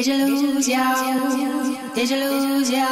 Did you lose your? Did you lose your?